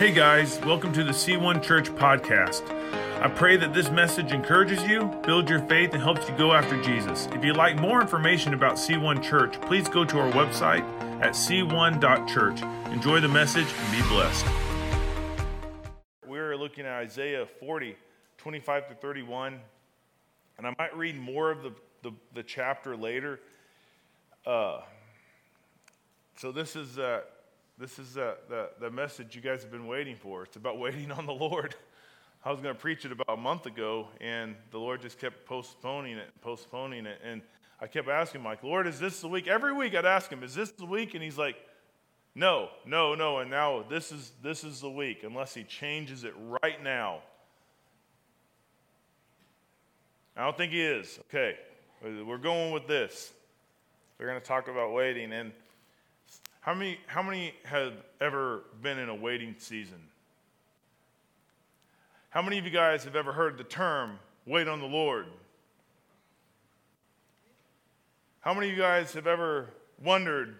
Hey guys, welcome to the C1 Church podcast. I pray that this message encourages you, builds your faith, and helps you go after Jesus. If you'd like more information about C1 Church, please go to our website at c1.church. Enjoy the message and be blessed. We're looking at Isaiah 40, 25 to 31, and I might read more of the, the, the chapter later. Uh, so this is. Uh, this is the, the message you guys have been waiting for. It's about waiting on the Lord. I was going to preach it about a month ago, and the Lord just kept postponing it, and postponing it. And I kept asking, him, Mike, Lord, is this the week? Every week I'd ask him, is this the week? And he's like, no, no, no. And now this is, this is the week, unless he changes it right now. I don't think he is. Okay, we're going with this. We're going to talk about waiting. And how many, how many have ever been in a waiting season? How many of you guys have ever heard the term wait on the Lord? How many of you guys have ever wondered,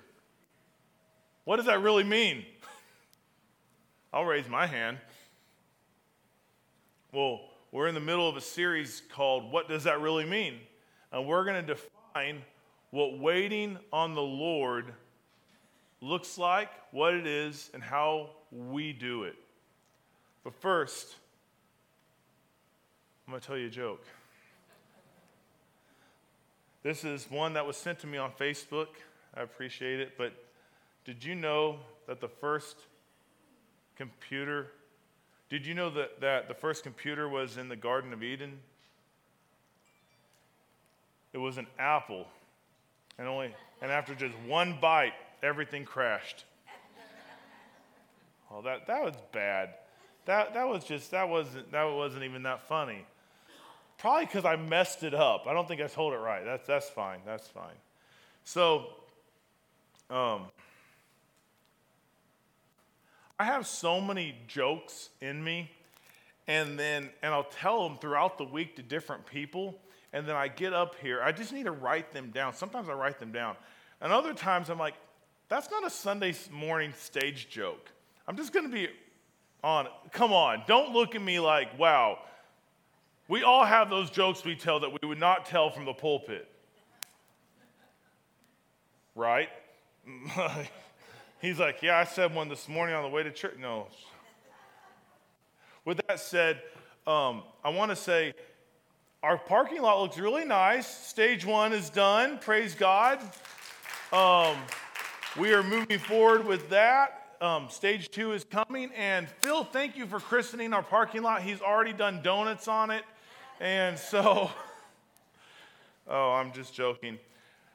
what does that really mean? I'll raise my hand. Well, we're in the middle of a series called What Does That Really Mean? And we're going to define what waiting on the Lord looks like, what it is, and how we do it. But first, I'm going to tell you a joke. This is one that was sent to me on Facebook. I appreciate it. But did you know that the first computer, did you know that, that the first computer was in the Garden of Eden? It was an apple. And only and after just one bite, everything crashed. well, that, that was bad. That, that was just, that wasn't, that wasn't even that funny. Probably because I messed it up. I don't think I told it right. That's, that's fine. That's fine. So, um, I have so many jokes in me, and then, and I'll tell them throughout the week to different people, and then I get up here. I just need to write them down. Sometimes I write them down. And other times I'm like, that's not a Sunday morning stage joke. I'm just going to be on. Come on, don't look at me like, wow. We all have those jokes we tell that we would not tell from the pulpit. Right? He's like, yeah, I said one this morning on the way to church. No. With that said, um, I want to say our parking lot looks really nice. Stage one is done. Praise God. Um, we are moving forward with that. Um, stage two is coming. And Phil, thank you for christening our parking lot. He's already done donuts on it. And so, oh, I'm just joking.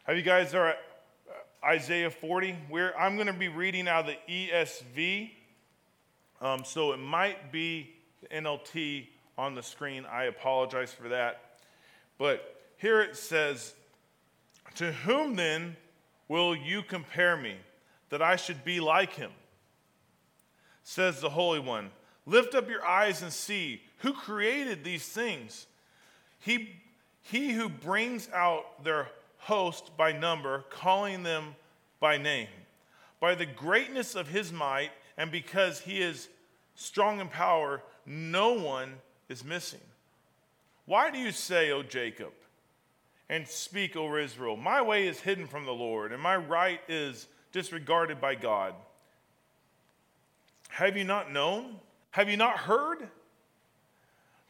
Have you guys are at Isaiah 40? Where I'm going to be reading out the ESV. Um, so it might be the NLT on the screen. I apologize for that. But here it says, To whom then will you compare me that I should be like him? Says the Holy One. Lift up your eyes and see who created these things. He, he who brings out their host by number, calling them by name. By the greatness of his might, and because he is strong in power, no one is missing. Why do you say, O Jacob? And speak, over Israel. My way is hidden from the Lord, and my right is disregarded by God. Have you not known? Have you not heard?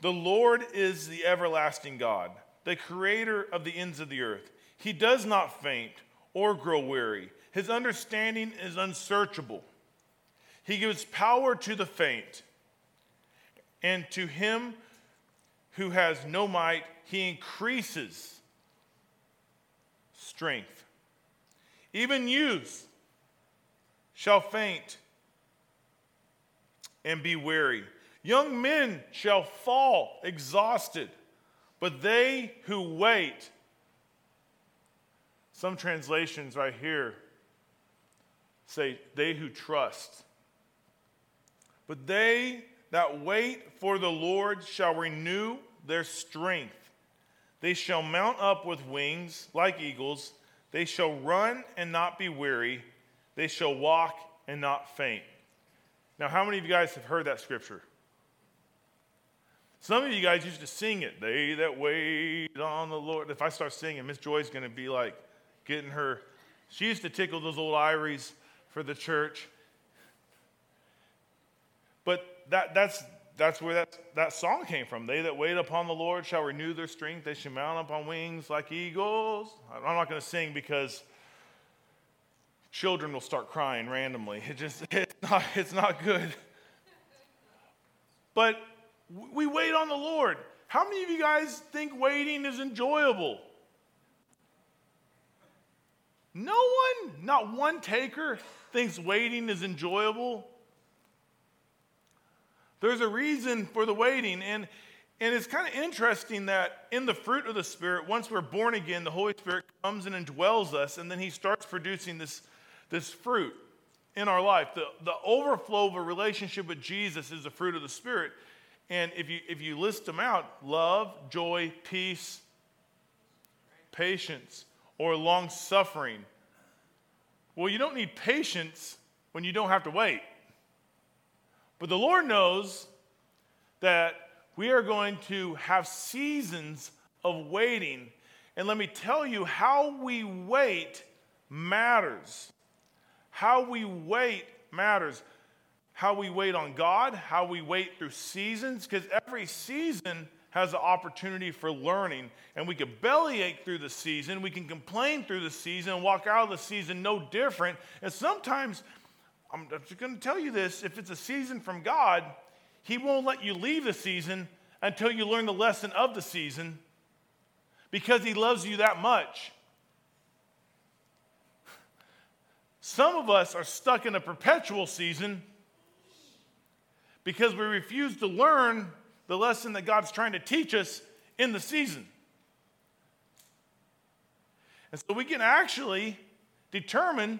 The Lord is the everlasting God, the creator of the ends of the earth. He does not faint or grow weary. His understanding is unsearchable. He gives power to the faint, and to him who has no might, he increases strength. Even youths shall faint and be weary. Young men shall fall exhausted, but they who wait, some translations right here say, they who trust. But they that wait for the Lord shall renew their strength. They shall mount up with wings like eagles. They shall run and not be weary. They shall walk and not faint. Now, how many of you guys have heard that scripture? Some of you guys used to sing it. They that wait on the Lord. If I start singing, Miss Joy's going to be like getting her. She used to tickle those old iries for the church. But that, that's, that's where that, that song came from. They that wait upon the Lord shall renew their strength. They shall mount up on wings like eagles. I'm not going to sing because children will start crying randomly. It just, it's not, it's not good. But we wait on the Lord. How many of you guys think waiting is enjoyable? No one, not one taker, thinks waiting is enjoyable. There's a reason for the waiting. And, and it's kind of interesting that in the fruit of the Spirit, once we're born again, the Holy Spirit comes and indwells us, and then He starts producing this, this fruit in our life. The, the overflow of a relationship with Jesus is the fruit of the Spirit. And if you, if you list them out love, joy, peace, patience, or long suffering well, you don't need patience when you don't have to wait. But the Lord knows that we are going to have seasons of waiting. And let me tell you, how we wait matters. How we wait matters. How we wait on God, how we wait through seasons, because every season has an opportunity for learning. And we can bellyache through the season, we can complain through the season, walk out of the season no different. And sometimes I'm just going to tell you this if it's a season from God, He won't let you leave the season until you learn the lesson of the season because He loves you that much. Some of us are stuck in a perpetual season because we refuse to learn the lesson that God's trying to teach us in the season. And so we can actually determine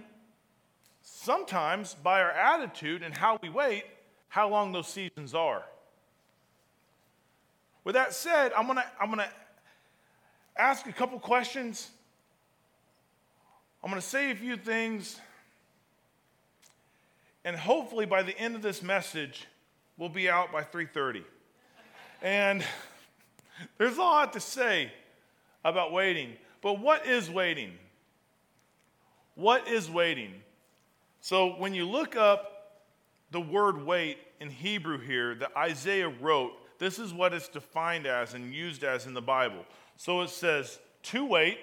sometimes by our attitude and how we wait, how long those seasons are. With that said, I'm to I'm to ask a couple questions. I'm to say a few things. And hopefully by the end of this message, we'll be out by 3:30. and there's a lot to say about waiting. But what is waiting? What is waiting? So when you look up the word wait in Hebrew here that Isaiah wrote, this is what it's defined as and used as in the Bible. So it says to wait,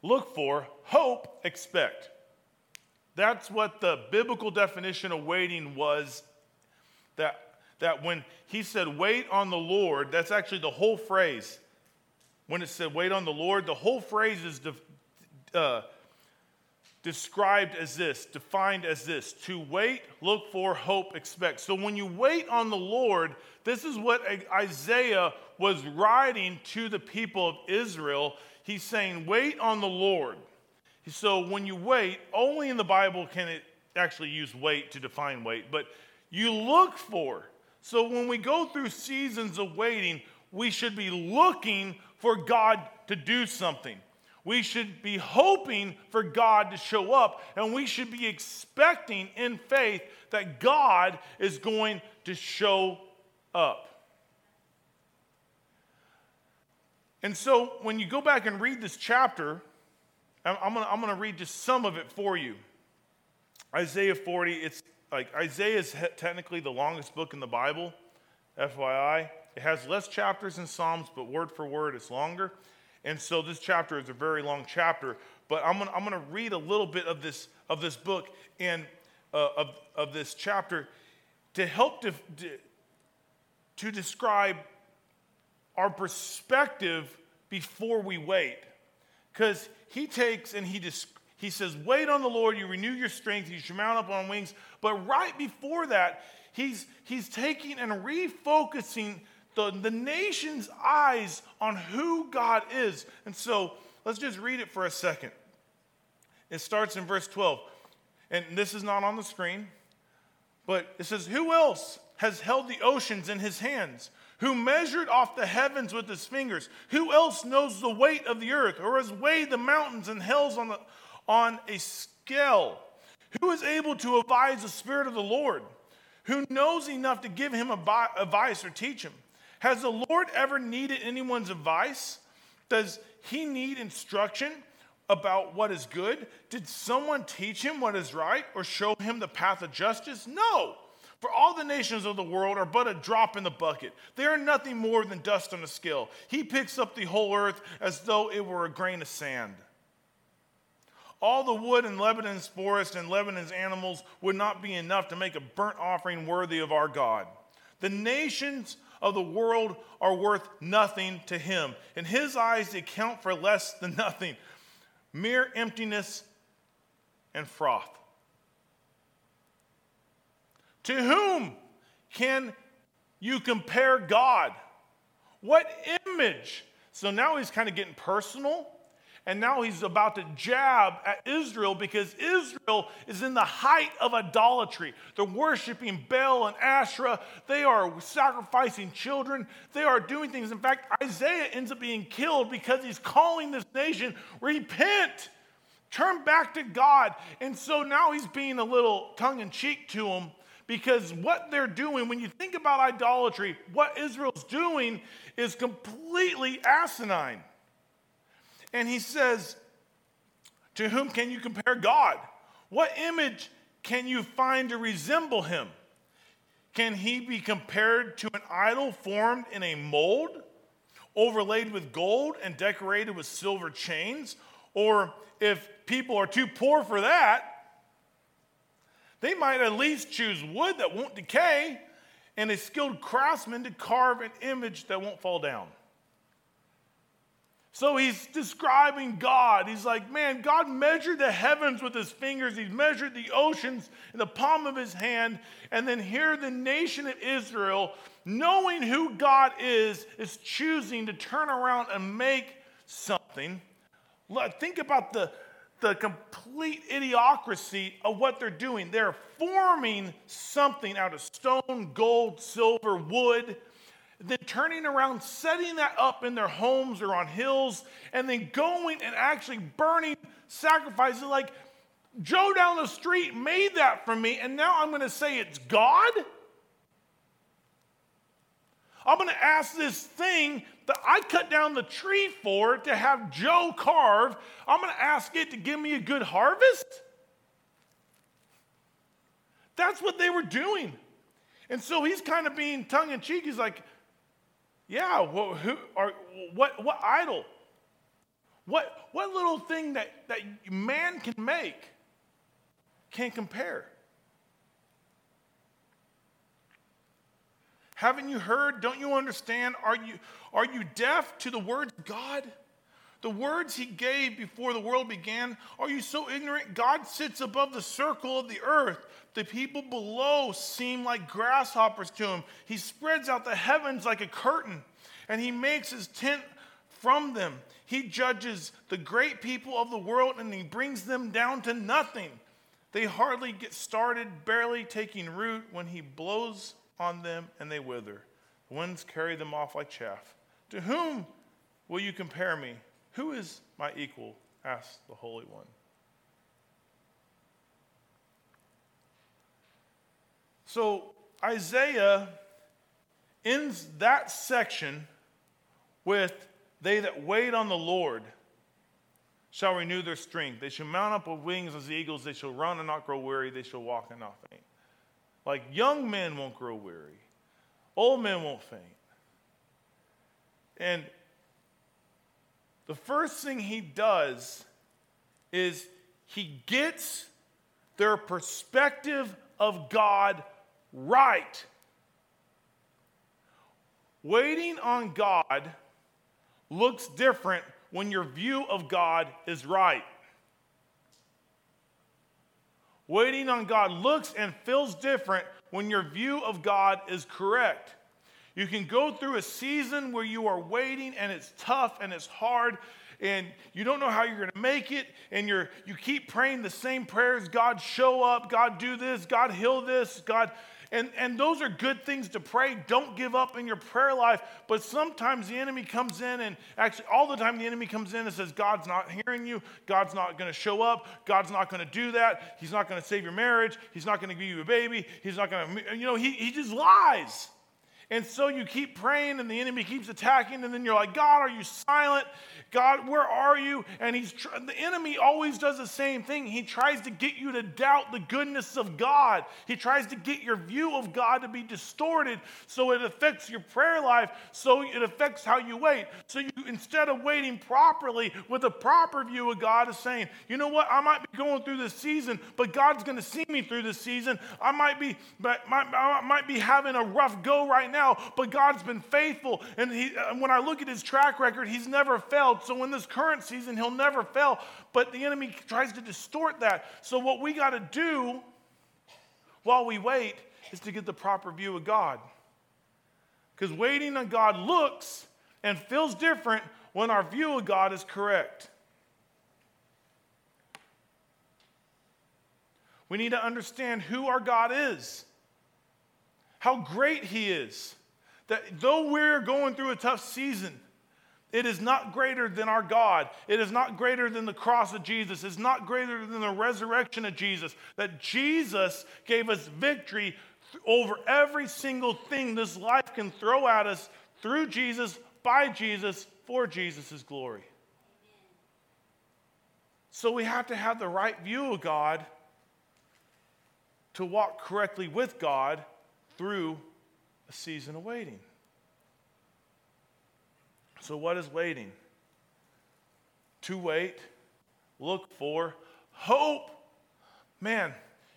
look for, hope, expect. That's what the biblical definition of waiting was. That, that when he said, wait on the Lord, that's actually the whole phrase. When it said, wait on the Lord, the whole phrase is uh, described as this, defined as this to wait, look for, hope, expect. So when you wait on the Lord, this is what Isaiah was writing to the people of Israel. He's saying, wait on the Lord. So when you wait, only in the Bible can it actually use wait to define wait, but you look for. So when we go through seasons of waiting, we should be looking for God to do something. We should be hoping for God to show up, and we should be expecting in faith that God is going to show up. And so when you go back and read this chapter, I'm going to read just some of it for you. Isaiah 40, it's like Isaiah is technically the longest book in the Bible, FYI. It has less chapters than Psalms, but word for word, it's longer. And so this chapter is a very long chapter, but I'm gonna, I'm gonna read a little bit of this, of this book and uh, of, of this chapter to help to, to describe our perspective before we wait. Because he takes and he, dis- he says, Wait on the Lord, you renew your strength, you shall mount up on wings. But right before that, he's, he's taking and refocusing the, the nation's eyes on who God is. And so let's just read it for a second. It starts in verse 12. And this is not on the screen, but it says, Who else has held the oceans in his hands? Who measured off the heavens with his fingers? Who else knows the weight of the earth or has weighed the mountains and hills on, the, on a scale? Who is able to advise the Spirit of the Lord? Who knows enough to give him advice or teach him? Has the Lord ever needed anyone's advice? Does he need instruction about what is good? Did someone teach him what is right or show him the path of justice? No. For all the nations of the world are but a drop in the bucket. They are nothing more than dust on a scale. He picks up the whole earth as though it were a grain of sand. All the wood in Lebanon's forest and Lebanon's animals would not be enough to make a burnt offering worthy of our God. The nations of the world are worth nothing to him. In his eyes, they count for less than nothing mere emptiness and froth. To whom can you compare God? What image? So now he's kind of getting personal. And now he's about to jab at Israel because Israel is in the height of idolatry. They're worshiping Baal and Asherah. They are sacrificing children. They are doing things. In fact, Isaiah ends up being killed because he's calling this nation, repent, turn back to God. And so now he's being a little tongue in cheek to them because what they're doing, when you think about idolatry, what Israel's doing is completely asinine. And he says, To whom can you compare God? What image can you find to resemble him? Can he be compared to an idol formed in a mold, overlaid with gold and decorated with silver chains? Or if people are too poor for that, they might at least choose wood that won't decay and a skilled craftsman to carve an image that won't fall down. So he's describing God. He's like, man, God measured the heavens with his fingers. He measured the oceans in the palm of his hand. And then here, the nation of Israel, knowing who God is, is choosing to turn around and make something. Think about the, the complete idiocracy of what they're doing. They're forming something out of stone, gold, silver, wood, then turning around, setting that up in their homes or on hills, and then going and actually burning sacrifices. Like Joe down the street made that for me, and now I'm going to say it's God? I'm going to ask this thing that I cut down the tree for to have Joe carve. I'm going to ask it to give me a good harvest? That's what they were doing. And so he's kind of being tongue in cheek. He's like, yeah, well, who, are, what, what idol? What, what little thing that, that man can make can't compare? Haven't you heard? Don't you understand? Are you, are you deaf to the words of God? The words he gave before the world began? Are you so ignorant? God sits above the circle of the earth. The people below seem like grasshoppers to him. He spreads out the heavens like a curtain, and he makes his tent from them. He judges the great people of the world, and he brings them down to nothing. They hardly get started, barely taking root when he blows on them and they wither. The winds carry them off like chaff. To whom will you compare me? Who is my equal? asked the Holy One. So Isaiah ends that section with They that wait on the Lord shall renew their strength. They shall mount up with wings as eagles. They shall run and not grow weary. They shall walk and not faint. Like young men won't grow weary, old men won't faint. And the first thing he does is he gets their perspective of God right. Waiting on God looks different when your view of God is right. Waiting on God looks and feels different when your view of God is correct. You can go through a season where you are waiting and it's tough and it's hard and you don't know how you're going to make it and you're you keep praying the same prayers God show up God do this God heal this God And, and those are good things to pray. Don't give up in your prayer life. But sometimes the enemy comes in, and actually, all the time, the enemy comes in and says, God's not hearing you. God's not going to show up. God's not going to do that. He's not going to save your marriage. He's not going to give you a baby. He's not going to, you know, he, he just lies. And so you keep praying, and the enemy keeps attacking, and then you're like, God, are you silent? God, where are you? And he's tr- the enemy always does the same thing. He tries to get you to doubt the goodness of God. He tries to get your view of God to be distorted so it affects your prayer life, so it affects how you wait. So you instead of waiting properly with a proper view of God is saying, you know what, I might be going through this season, but God's going to see me through this season. I might be might, I might be having a rough go right now, but God's been faithful. And he, uh, when I look at his track record, he's never failed. So in this current season, he'll never fail. But the enemy tries to distort that. So what we got to do while we wait is to get the proper view of God. Because waiting on God looks and feels different when our view of God is correct. We need to understand who our God is, how great He is. That though we're going through a tough season, it is not greater than our God. It is not greater than the cross of Jesus. It's not greater than the resurrection of Jesus. That Jesus gave us victory over every single thing this life can throw at us through Jesus, by Jesus, for Jesus' glory. So we have to have the right view of God to walk correctly with God through a season of waiting. So, what is waiting? To wait, look for, hope. Man,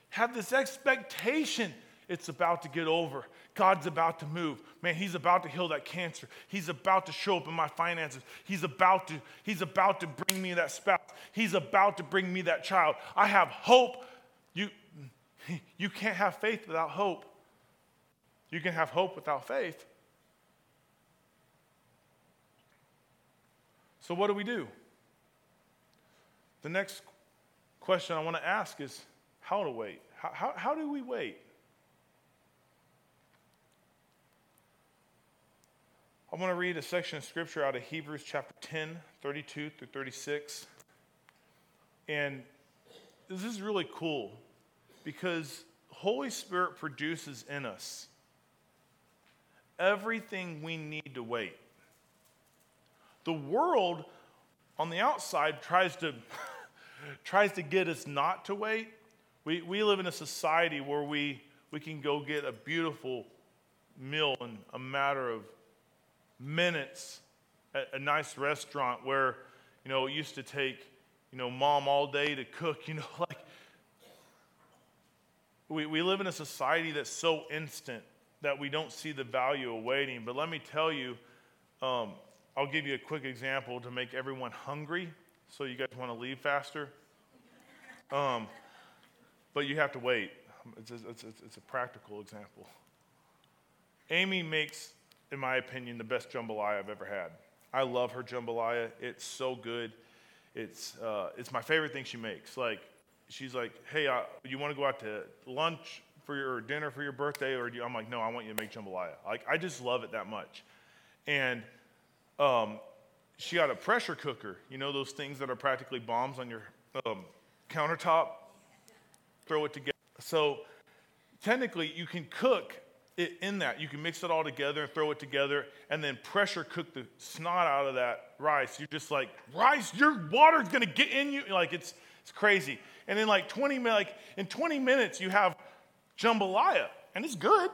have this expectation it's about to get over. God's about to move. Man, he's about to heal that cancer. He's about to show up in my finances. He's about to he's about to bring me that spouse. He's about to bring me that child. I have hope. You you can't have faith without hope. You can have hope without faith. So, what do we do? The next question I want to ask is how to wait. How, how, how do we wait? I want to read a section of scripture out of Hebrews chapter 10, 32 through 36. And this is really cool because Holy Spirit produces in us everything we need to wait. The world on the outside tries to, tries to get us not to wait. We, we live in a society where we, we can go get a beautiful meal in a matter of minutes at a nice restaurant where, you know, it used to take, you know, mom all day to cook, you know, like we, we live in a society that's so instant that we don't see the value of waiting. But let me tell you, um, I'll give you a quick example to make everyone hungry so you guys want to leave faster. Um, but you have to wait. It's a, it's, a, it's a practical example. Amy makes, in my opinion, the best jambalaya I've ever had. I love her jambalaya. It's so good. It's, uh, it's my favorite thing she makes. Like, she's like, hey, uh, you want to go out to lunch for your dinner for your birthday? Or you? I'm like, no, I want you to make jambalaya. Like, I just love it that much. And um, she got a pressure cooker. You know those things that are practically bombs on your um, countertop? Throw it together. So technically, you can cook it in that. You can mix it all together and throw it together and then pressure cook the snot out of that rice. You're just like, rice, your water's gonna get in you. Like it's it's crazy. And in like 20 like in 20 minutes, you have jambalaya, and it's good.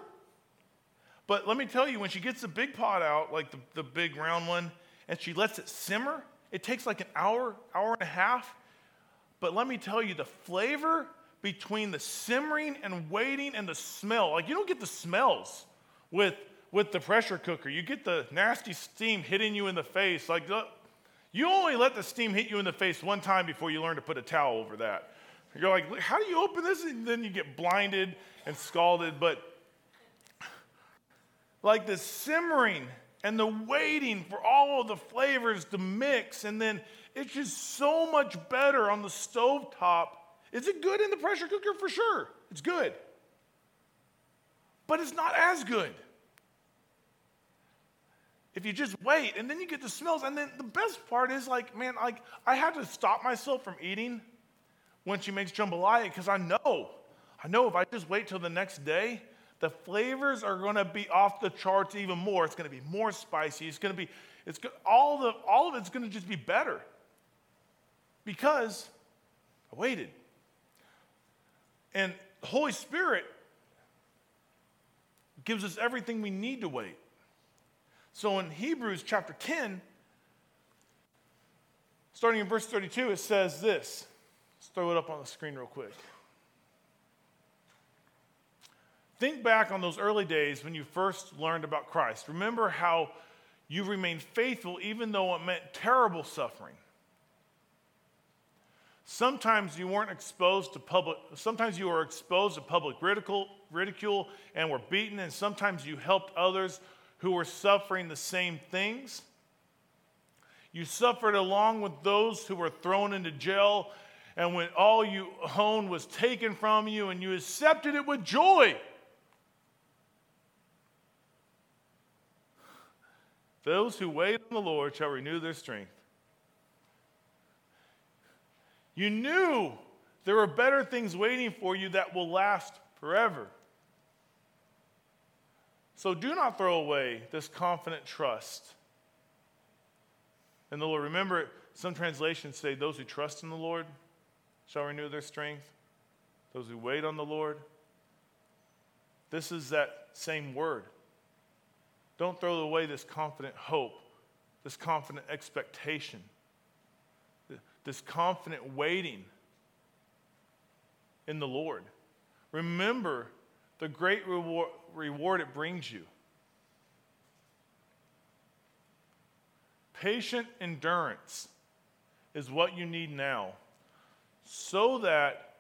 But let me tell you, when she gets the big pot out, like the, the big round one, and she lets it simmer, it takes like an hour, hour and a half. But let me tell you, the flavor between the simmering and waiting and the smell, like you don't get the smells with, with the pressure cooker. You get the nasty steam hitting you in the face. Like you only let the steam hit you in the face one time before you learn to put a towel over that. You're like, how do you open this? And then you get blinded and scalded. But like the simmering and the waiting for all of the flavors to mix. And then it's just so much better on the stove top. Is it good in the pressure cooker? For sure. It's good. but it's not as good. If you just wait and then you get the smells. And then the best part is like, man, like I had to stop myself from eating when she makes jambalaya because I know, I know if I just wait till the next day, the flavors are going to be off the charts even more. It's going to be more spicy. It's going to be, it's all the all of it's going to just be better because I waited. And Holy Spirit gives us everything we need to wait. So in Hebrews chapter 10, starting in verse 32, it says this. Throw it up on the screen real quick. Think back on those early days when you first learned about Christ. Remember how you remained faithful even though it meant terrible suffering. Sometimes you weren't exposed to public, sometimes you were exposed to public ridicule, ridicule and were beaten, and sometimes you helped others who were suffering the same things. You suffered along with those who were thrown into jail, and when all you owned was taken from you, and you accepted it with joy. Those who wait on the Lord shall renew their strength. You knew there were better things waiting for you that will last forever. So do not throw away this confident trust in the Lord. Remember, some translations say, Those who trust in the Lord shall renew their strength, those who wait on the Lord. This is that same word. Don't throw away this confident hope, this confident expectation this confident waiting in the Lord. Remember the great reward, reward it brings you. Patient endurance is what you need now so that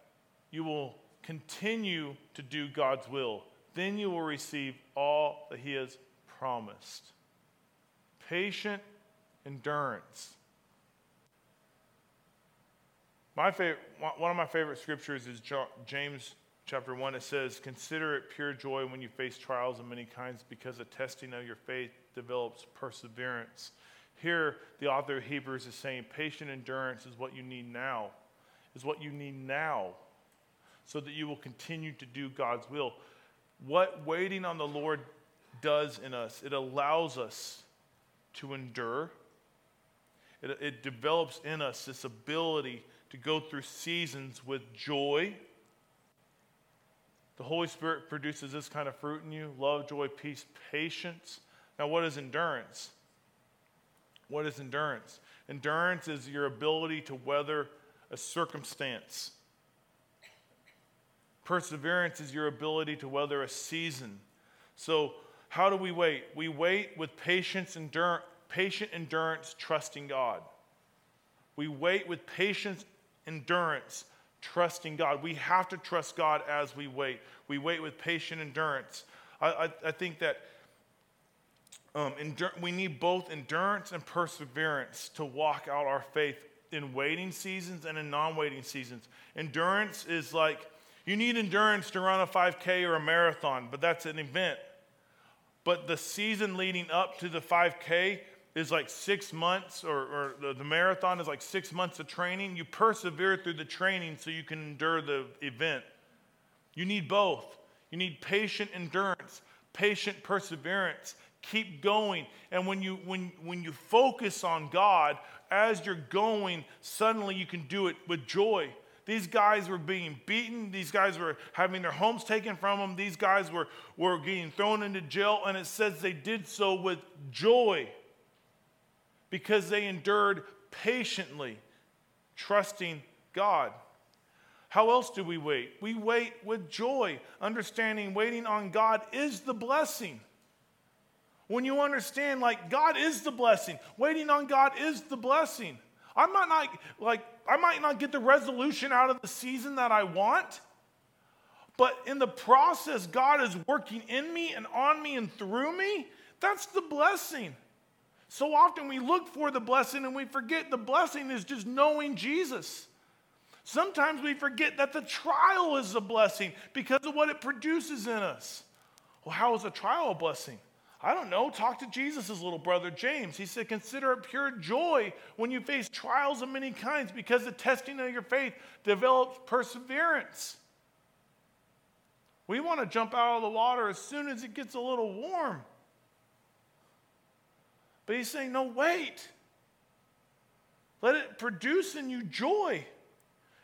you will continue to do God's will. Then you will receive all that He has promised. Patient endurance. My favorite, one of my favorite scriptures is James chapter 1. It says, Consider it pure joy when you face trials of many kinds, because the testing of your faith develops perseverance. Here, the author of Hebrews is saying, Patient endurance is what you need now, is what you need now, so that you will continue to do God's will. What waiting on the Lord does in us, it allows us to endure. It, it develops in us this ability to go through seasons with joy. The Holy Spirit produces this kind of fruit in you love, joy, peace, patience. Now, what is endurance? What is endurance? Endurance is your ability to weather a circumstance. Perseverance is your ability to weather a season. So, how do we wait? We wait with patience, endurance, patient endurance, trusting God. We wait with patience endurance, trusting God. We have to trust God as we wait. We wait with patient endurance. I, I, I think that um, endur- we need both endurance and perseverance to walk out our faith in waiting seasons and in non waiting seasons. Endurance is like you need endurance to run a 5K or a marathon, but that's an event. But the season leading up to the 5K is like six months, or, or the, the, marathon is like six months of training. You persevere through the training so you can endure the event. You need both. You need patient endurance, patient perseverance. Keep going. And when you, when, when you focus on God as you're going, suddenly you can do it with joy. These guys were being beaten. These guys were having their homes taken from them. These guys were, were getting thrown into jail. And it says they did so with joy because they endured patiently, trusting God. How else do we wait? We wait with joy, understanding waiting on God is the blessing. When you understand, like, God is the blessing, waiting on God is the blessing. I might not, like, I might not get the resolution out of the season that I want, but in the process, God is working in me and on me and through me. That's the blessing. So often we look for the blessing and we forget the blessing is just knowing Jesus. Sometimes we forget that the trial is a blessing because of what it produces in us. Well, how is a trial a blessing? I don't know. Talk to Jesus' little brother James. He said, Consider it pure joy when you face trials of many kinds because the testing of your faith develops perseverance. We want to jump out of the water as soon as it gets a little warm. But he's saying, No, wait. Let it produce in you joy.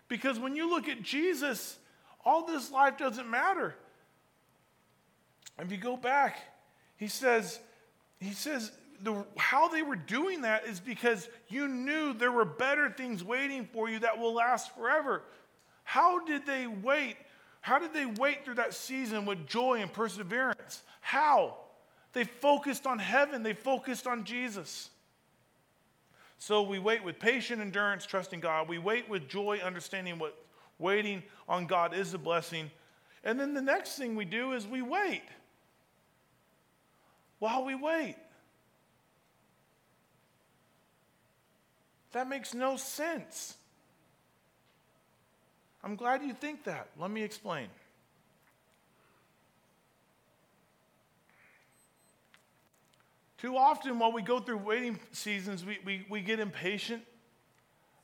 Because when you look at Jesus, all this life doesn't matter. If you go back, he says, he says, the, how they were doing that is because you knew there were better things waiting for you that will last forever. How did they wait? How did they wait through that season with joy and perseverance? How? They focused on heaven, they focused on Jesus. So we wait with patient endurance, trusting God. We wait with joy, understanding what waiting on God is a blessing. And then the next thing we do is we wait while we wait. That makes no sense. I'm glad you think that. Let me explain. Too often, while we go through waiting seasons, we, we, we get impatient.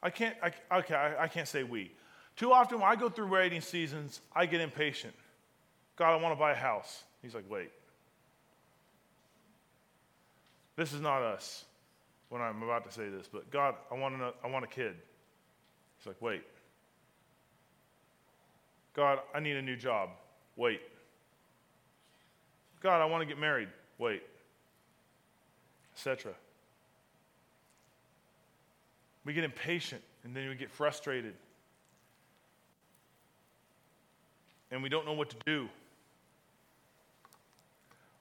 I can't, I, okay, I, I can't say we. Too often, when I go through waiting seasons, I get impatient. God, I want to buy a house. He's like, wait. This is not us when I'm about to say this, but God, I want, to, I want a kid. He's like, wait. God, I need a new job. Wait. God, I want to get married. Wait. Etc. We get impatient and then we get frustrated. And we don't know what to do.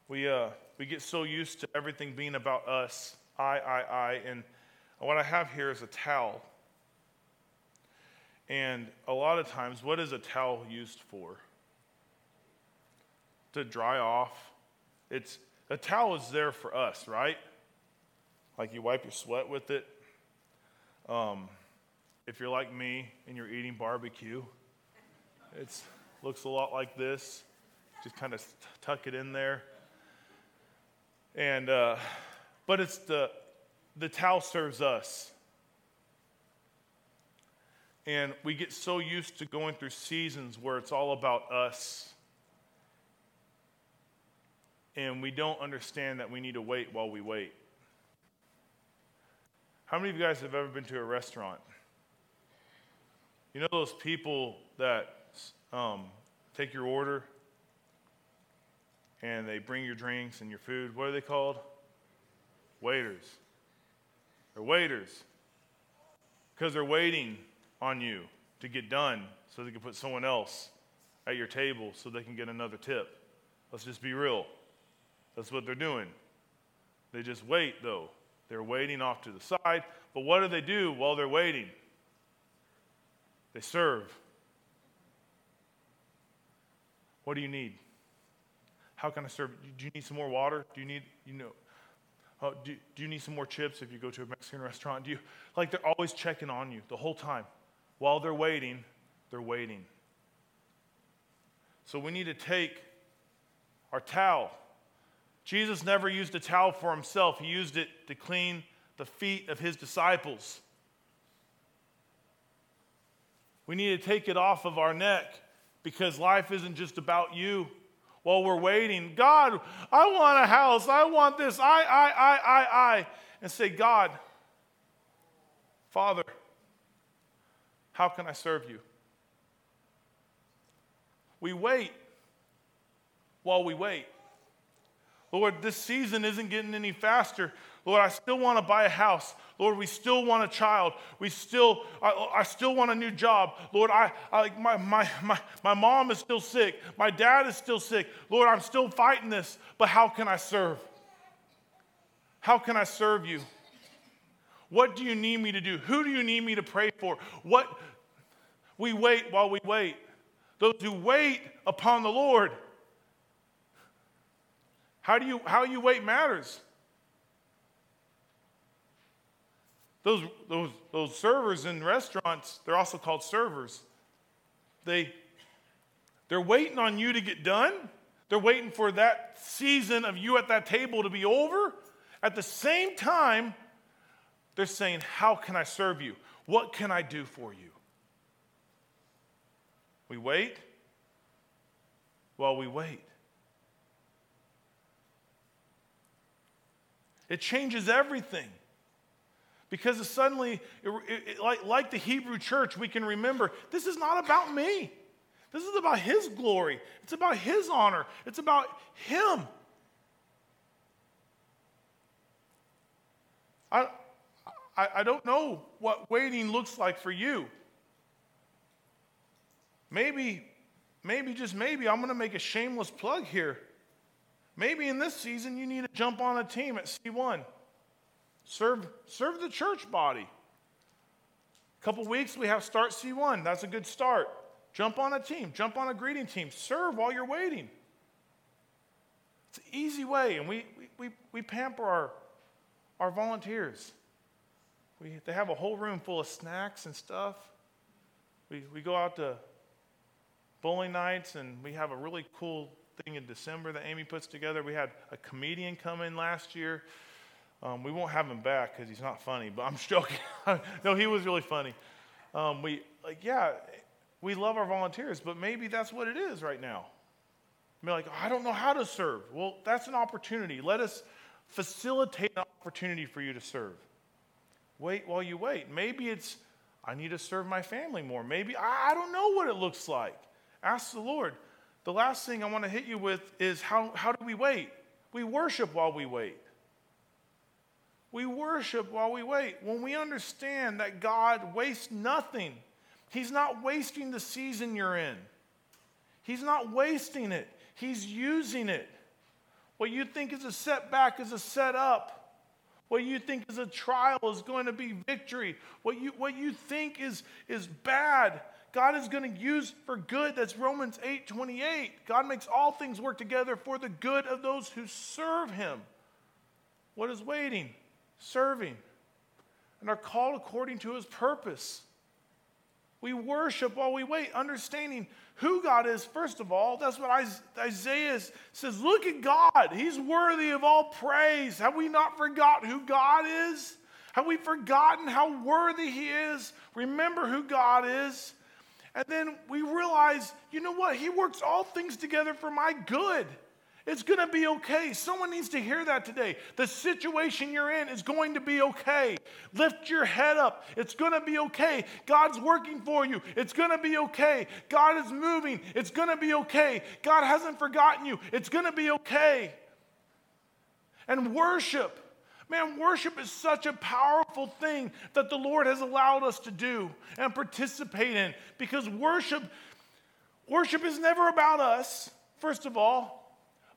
We, uh, we get so used to everything being about us, I, I, I. And what I have here is a towel. And a lot of times, what is a towel used for? To dry off. It's a towel is there for us, right? Like you wipe your sweat with it. Um, if you're like me and you're eating barbecue, it looks a lot like this. Just kind of tuck it in there. And, uh, but it's the, the towel serves us. And we get so used to going through seasons where it's all about us. And we don't understand that we need to wait while we wait. How many of you guys have ever been to a restaurant? You know those people that um, take your order and they bring your drinks and your food. What are they called? Waiters. They're waiters because they're waiting on you to get done so they can put someone else at your table so they can get another tip. Let's just be real. That's what they're doing. They just wait, though. They're waiting off to the side. But what do they do while they're waiting? They serve. What do you need? How can I serve? Do you need some more water? Do you need, you know, uh, do, do you need some more chips if you go to a Mexican restaurant? Do you, like, they're always checking on you the whole time. While they're waiting, they're waiting. So we need to take our towel. Jesus never used a towel for himself, he used it to clean the feet of his disciples. We need to take it off of our neck because life isn't just about you while we're waiting. God, I want a house. I want this. I, I, I, I, I. And say, God, Father, how can I serve you? We wait while we wait. Lord, this season isn't getting any faster. Lord, I still want to buy a house. Lord, we still want a child. We still, I, I still want a new job. Lord, I, I, my, my, my, my mom is still sick. My dad is still sick. Lord, I'm still fighting this, but how can I serve? How can I serve you? What do you need me to do? Who do you need me to pray for? What? We wait while we wait. Those who wait upon the Lord. How do you how you wait matters. Those, those, those servers in restaurants, they're also called servers. They, they're waiting on you to get done. They're They're waiting for that season of you at that table to be over. At the same time, they're saying, How can I serve you? What can I do for you? We wait while we wait. It changes everything. Because suddenly, it, it, like, like the Hebrew church, we can remember this is not about me. This is about His glory. It's about His honor. It's about Him. I, I, I don't know what waiting looks like for you. Maybe, maybe, just maybe, I'm going to make a shameless plug here. Maybe in this season you need to jump on a team at C1. Serve, serve the church body. A couple weeks we have Start C1. That's a good start. Jump on a team, jump on a greeting team, serve while you're waiting. It's an easy way, and we, we, we, we pamper our, our volunteers. We, they have a whole room full of snacks and stuff. We, we go out to bowling nights, and we have a really cool thing in December that Amy puts together. We had a comedian come in last year. Um, we won't have him back because he's not funny, but I'm joking. no, he was really funny. Um, we like, yeah, we love our volunteers, but maybe that's what it is right now. I mean, like, I don't know how to serve. Well, that's an opportunity. Let us facilitate an opportunity for you to serve. Wait while you wait. Maybe it's, I need to serve my family more. Maybe, I, I don't know what it looks like. Ask the Lord. The last thing I want to hit you with is how, how do we wait? We worship while we wait. We worship while we wait. When we understand that God wastes nothing, He's not wasting the season you're in, He's not wasting it, He's using it. What you think is a setback is a setup. What you think is a trial is going to be victory. What you, what you think is, is bad God is going to use for good. That's Romans 8 28. God makes all things work together for the good of those who serve him. What is waiting? Serving. And are called according to his purpose. We worship while we wait, understanding who God is, first of all. That's what Isaiah says. Look at God. He's worthy of all praise. Have we not forgot who God is? Have we forgotten how worthy He is? Remember who God is. And then we realize, you know what? He works all things together for my good. It's going to be okay. Someone needs to hear that today. The situation you're in is going to be okay. Lift your head up. It's going to be okay. God's working for you. It's going to be okay. God is moving. It's going to be okay. God hasn't forgotten you. It's going to be okay. And worship. Man, worship is such a powerful thing that the Lord has allowed us to do and participate in because worship worship is never about us, first of all.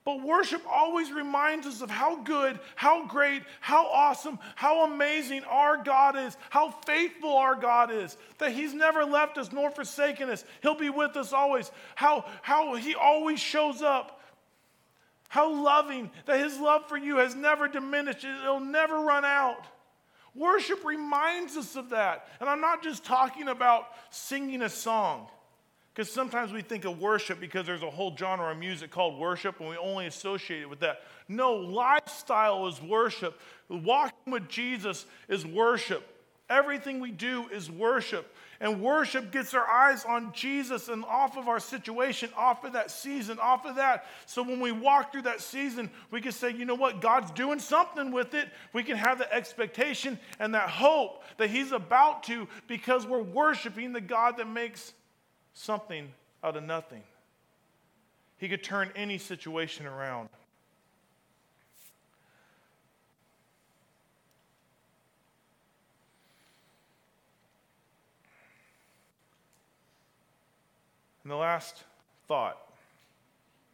But worship always reminds us of how good, how great, how awesome, how amazing our God is, how faithful our God is, that He's never left us nor forsaken us. He'll be with us always, how, how He always shows up. How loving that his love for you has never diminished, it'll never run out. Worship reminds us of that. And I'm not just talking about singing a song, because sometimes we think of worship because there's a whole genre of music called worship and we only associate it with that. No, lifestyle is worship. Walking with Jesus is worship. Everything we do is worship. And worship gets our eyes on Jesus and off of our situation, off of that season, off of that. So when we walk through that season, we can say, you know what? God's doing something with it. We can have the expectation and that hope that He's about to because we're worshiping the God that makes something out of nothing. He could turn any situation around. And the last thought,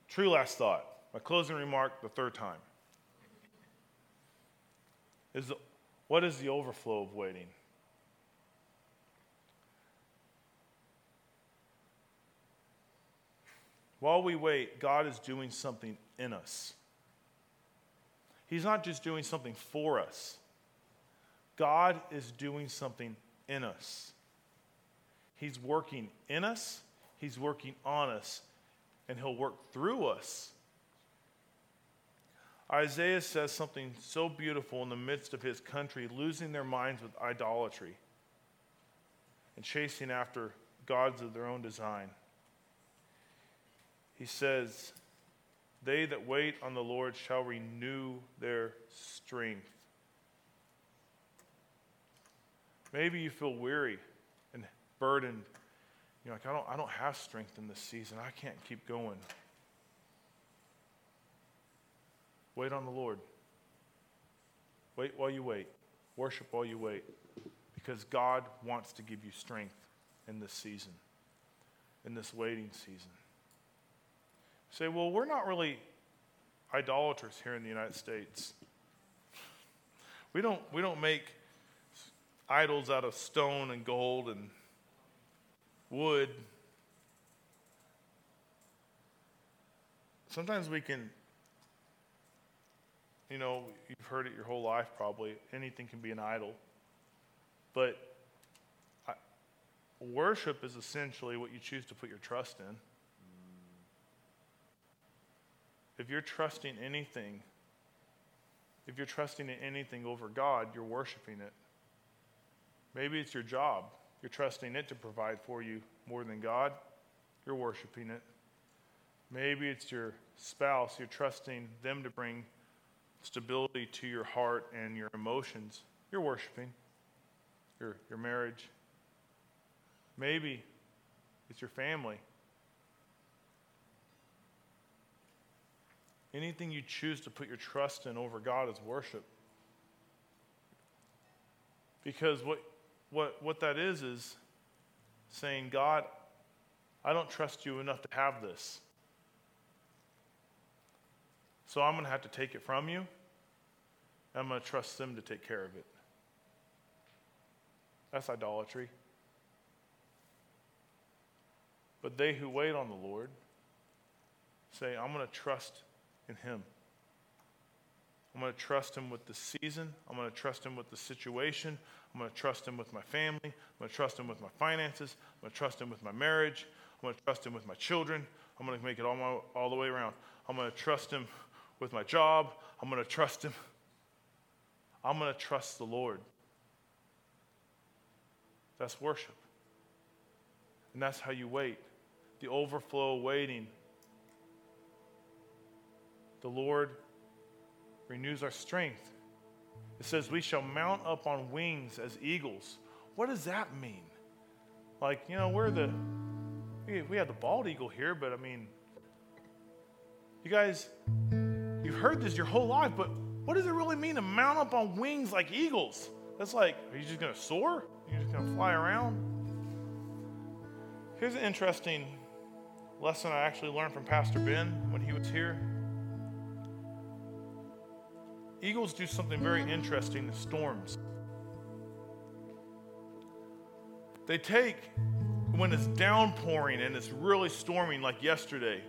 true last thought, my closing remark the third time, is what is the overflow of waiting? While we wait, God is doing something in us. He's not just doing something for us, God is doing something in us. He's working in us He's working on us, and He'll work through us Isaiah says something so beautiful in the midst of his country losing their minds with idolatry and chasing after gods of their own design. He says, They that wait on the Lord shall renew their strength. Maybe you feel weary and burdened. You're like, I don't, I don't have strength in this season. I can't keep going. Wait on the Lord. Wait while you wait. Worship while you wait. Because God wants to give you strength in this season, in this waiting season. Say, well, we're not really idolaters here in the United States. We don't, we don't make idols out of stone and gold and wood. Sometimes we can, you know, you've heard it your whole life probably. Anything can be an idol. But worship is essentially what you choose to put your trust in. If you're trusting anything, if you're trusting in anything over God, you're worshiping it. Maybe it's your job. You're trusting it to provide for you more than God. You're worshiping it. Maybe it's your spouse. You're trusting them to bring stability to your heart and your emotions. You're worshiping your, your marriage. Maybe it's your family. Anything you choose to put your trust in over God is worship. Because what what, what that is is saying, God, I don't trust you enough to have this. So I'm going to have to take it from you. I'm going to trust them to take care of it. That's idolatry. But they who wait on the Lord say, I'm going to trust in Him. I'm going to trust Him with the season. I'm going to trust Him with the situation. I'm going to trust Him with my family. I'm going to trust Him with my finances. I'm going to trust Him with my marriage. I'm going to trust Him with my children. I'm going to make it all, my, all the way around. I'm going to trust Him with my job. I'm going to trust Him. I'm going to trust the Lord. That's worship. And that's how you wait. The overflow waiting. The Lord renews our strength. It says, We shall mount up on wings as eagles. What does that mean? Like, you know, we're the, we have the bald eagle here, but I mean, you guys, you've heard this your whole life, but what does it really mean to mount up on wings like eagles? That's like, are you just going to soar? You're just going to fly around? Here's an interesting lesson I actually learned from Pastor Ben when he was here. Eagles do something very interesting in storms. They take, when it's downpouring and it's really storming like yesterday,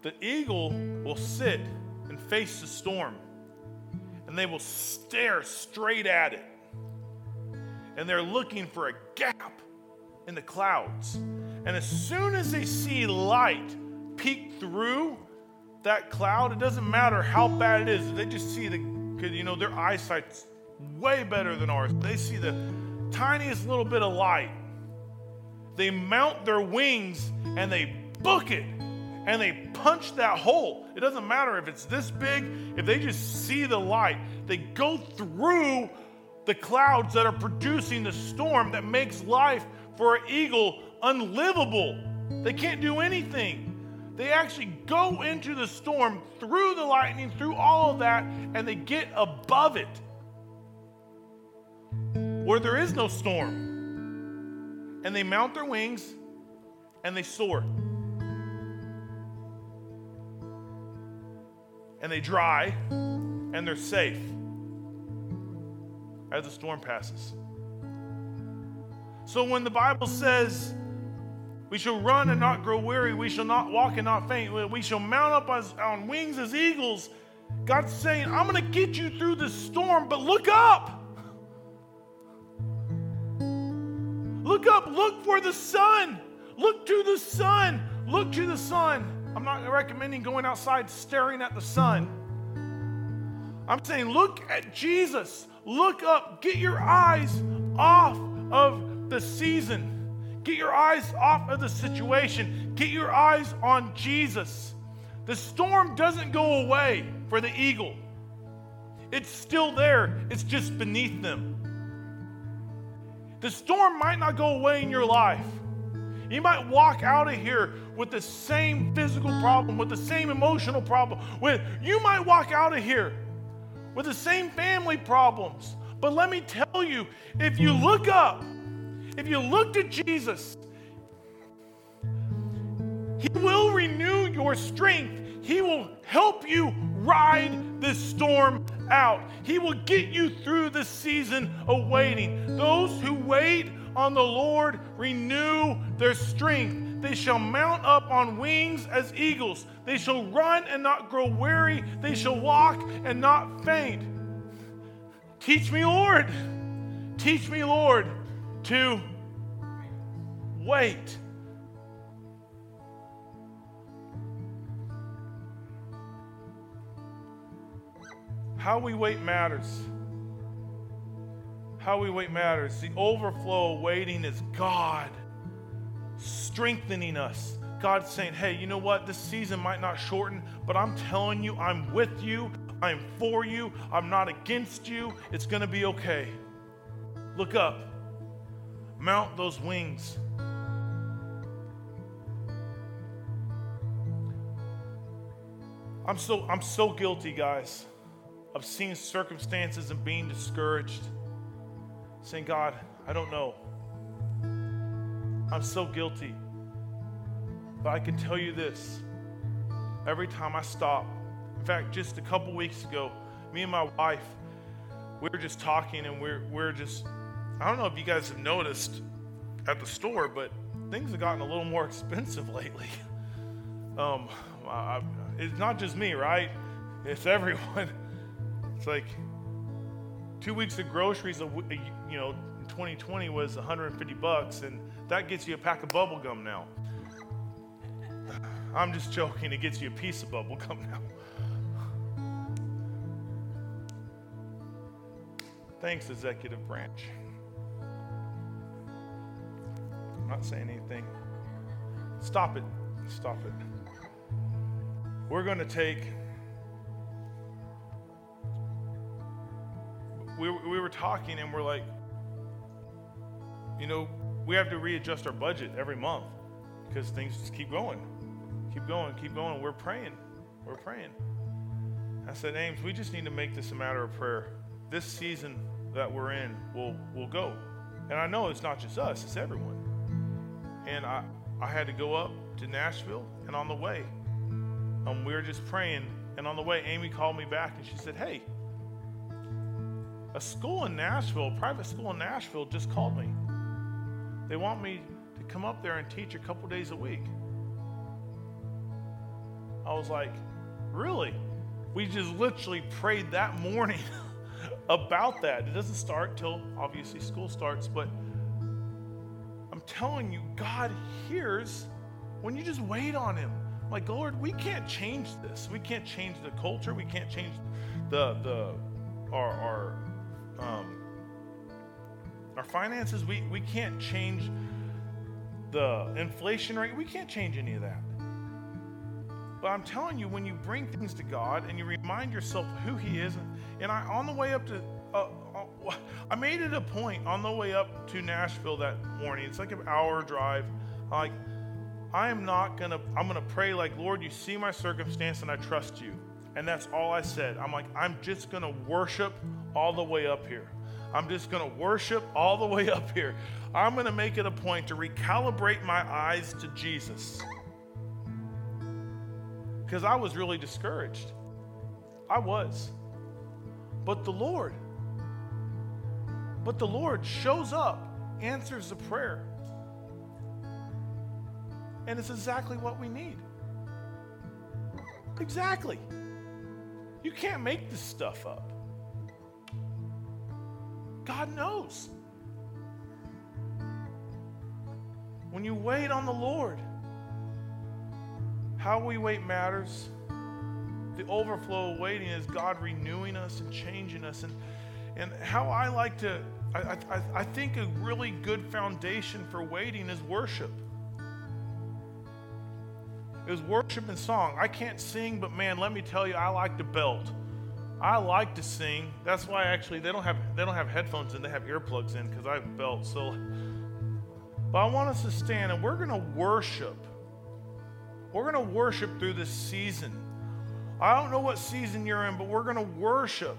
the eagle will sit and face the storm and they will stare straight at it. And they're looking for a gap in the clouds. And as soon as they see light peek through, that cloud, it doesn't matter how bad it is. They just see the, because, you know, their eyesight's way better than ours. They see the tiniest little bit of light. They mount their wings and they book it and they punch that hole. It doesn't matter if it's this big, if they just see the light, they go through the clouds that are producing the storm that makes life for an eagle unlivable. They can't do anything. They actually go into the storm through the lightning, through all of that, and they get above it where there is no storm. And they mount their wings and they soar. And they dry and they're safe as the storm passes. So when the Bible says, we shall run and not grow weary. We shall not walk and not faint. We shall mount up as, on wings as eagles. God's saying, I'm going to get you through this storm, but look up. Look up. Look for the sun. Look to the sun. Look to the sun. I'm not recommending going outside staring at the sun. I'm saying, look at Jesus. Look up. Get your eyes off of the season. Get your eyes off of the situation. Get your eyes on Jesus. The storm doesn't go away for the eagle, it's still there, it's just beneath them. The storm might not go away in your life. You might walk out of here with the same physical problem, with the same emotional problem. With you might walk out of here with the same family problems. But let me tell you, if you look up, if you look to Jesus, He will renew your strength. He will help you ride this storm out. He will get you through the season of waiting. Those who wait on the Lord renew their strength. They shall mount up on wings as eagles. They shall run and not grow weary. They shall walk and not faint. Teach me, Lord. Teach me, Lord, to wait. How we wait matters. How we wait matters. The overflow of waiting is God strengthening us. God saying, hey, you know what? This season might not shorten, but I'm telling you, I'm with you. I'm for you. I'm not against you. It's going to be okay. Look up. Mount those wings. I'm so I'm so guilty, guys, of seeing circumstances and being discouraged saying, God, I don't know. I'm so guilty. But I can tell you this every time I stop, in fact, just a couple weeks ago, me and my wife, we were just talking and we're, we're just, I don't know if you guys have noticed at the store, but things have gotten a little more expensive lately. Um, I, it's not just me, right? It's everyone. It's like two weeks of groceries, you know, in 2020 was 150 bucks, and that gets you a pack of bubble gum now. I'm just joking, it gets you a piece of bubble gum now. Thanks, executive branch. I'm not saying anything. Stop it. Stop it. We're going to take we, we were talking and we're like, you know, we have to readjust our budget every month because things just keep going, keep going, keep going. We're praying. We're praying. I said, Ames, we just need to make this a matter of prayer. This season that we're in will will go. And I know it's not just us, it's everyone. And I, I had to go up to Nashville, and on the way, um, we were just praying. And on the way, Amy called me back and she said, Hey, a school in Nashville, private school in Nashville, just called me. They want me to come up there and teach a couple days a week. I was like, really? We just literally prayed that morning about that. It doesn't start till obviously school starts, but telling you, God hears when you just wait on Him. I'm like, Lord, we can't change this. We can't change the culture. We can't change the the our, our um, our finances, we, we can't change the inflation rate. We can't change any of that. But I'm telling you, when you bring things to God and you remind yourself who He is, and I, on the way up to, I made it a point on the way up to Nashville that morning. It's like an hour drive. Like, I am not gonna, I'm gonna pray like, Lord, you see my circumstance and I trust you. And that's all I said. I'm like, I'm just gonna worship all the way up here. I'm just to worship all the way up here. I'm to make it a point to recalibrate my eyes to Jesus. Because I was really discouraged. I was. But the Lord, but the Lord shows up, answers the prayer. And it's exactly what we need. Exactly. You can't make this stuff up. God knows. When you wait on the Lord, how we wait matters. the overflow of waiting is God renewing us and changing us. And, and how I like to, I, I, I think a really good foundation for waiting is worship. Is worship and song. I can't sing, but man, let me tell you, I like to belt. I like to sing. That's why actually they don't have they don't have headphones in. They have earplugs in because I belt. So, but I want us to stand and we're to worship. We're to worship through this season. I don't know what season you're in, but we're to worship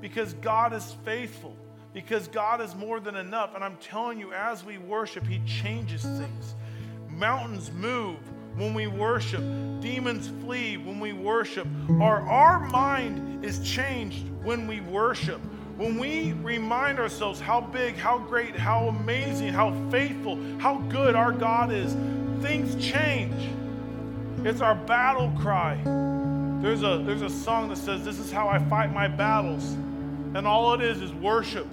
because God is faithful. Because God is more than enough. And I'm telling you, as we worship, He changes things. Mountains move when we worship. Demons flee when we worship. Our, our mind is changed when we worship. When we remind ourselves how big, how great, how amazing, how faithful, how good our God is, things change. It's our battle cry. There's a, there's a song that says, This is how I fight my battles. And all it is is worship.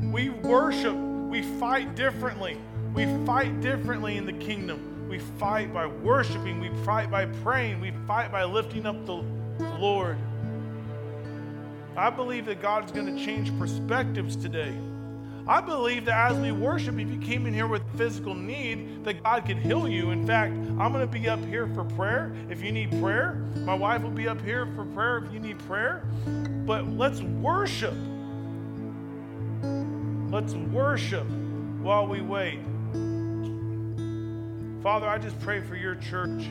We worship, we fight differently. We fight differently in the kingdom. We fight by worshiping. We fight by praying. We fight by lifting up the Lord. I believe that God is going to change perspectives today. I believe that as we worship, if you came in here with physical need, that God can heal you. In fact, I'm going to be up here for prayer if you need prayer. My wife will be up here for prayer if you need prayer. But let's worship. Let's worship while we wait. Father, I just pray for your church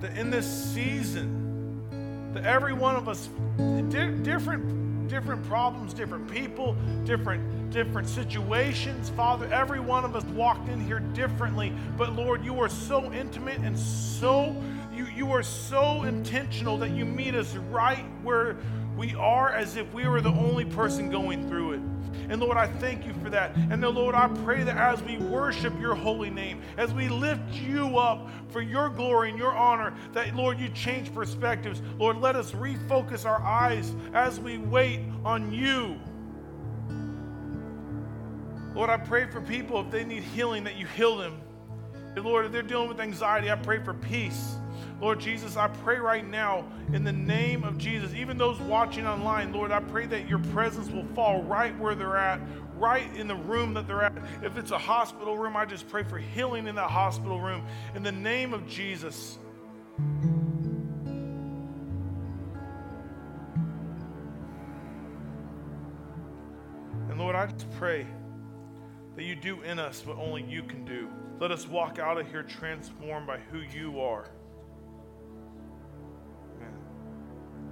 that in this season, that every one of us, di- different, different problems, different people, different, different situations, Father, every one of us walked in here differently. But Lord, you are so intimate and so you, you are so intentional that you meet us right where we are as if we were the only person going through it. And Lord, I thank you for that. And then, Lord, I pray that as we worship your holy name, as we lift you up for your glory and your honor, that, Lord, you change perspectives. Lord, let us refocus our eyes as we wait on you. Lord, I pray for people if they need healing, that you heal them. And Lord, if they're dealing with anxiety, I pray for peace. Lord Jesus, I pray right now in the name of Jesus, even those watching online, Lord, I pray that your presence will fall right where they're at, right in the room that they're at. If it's a hospital room, I just pray for healing in that hospital room in the name of Jesus. And Lord, I just pray that you do in us what only you can do. Let us walk out of here transformed by who you are.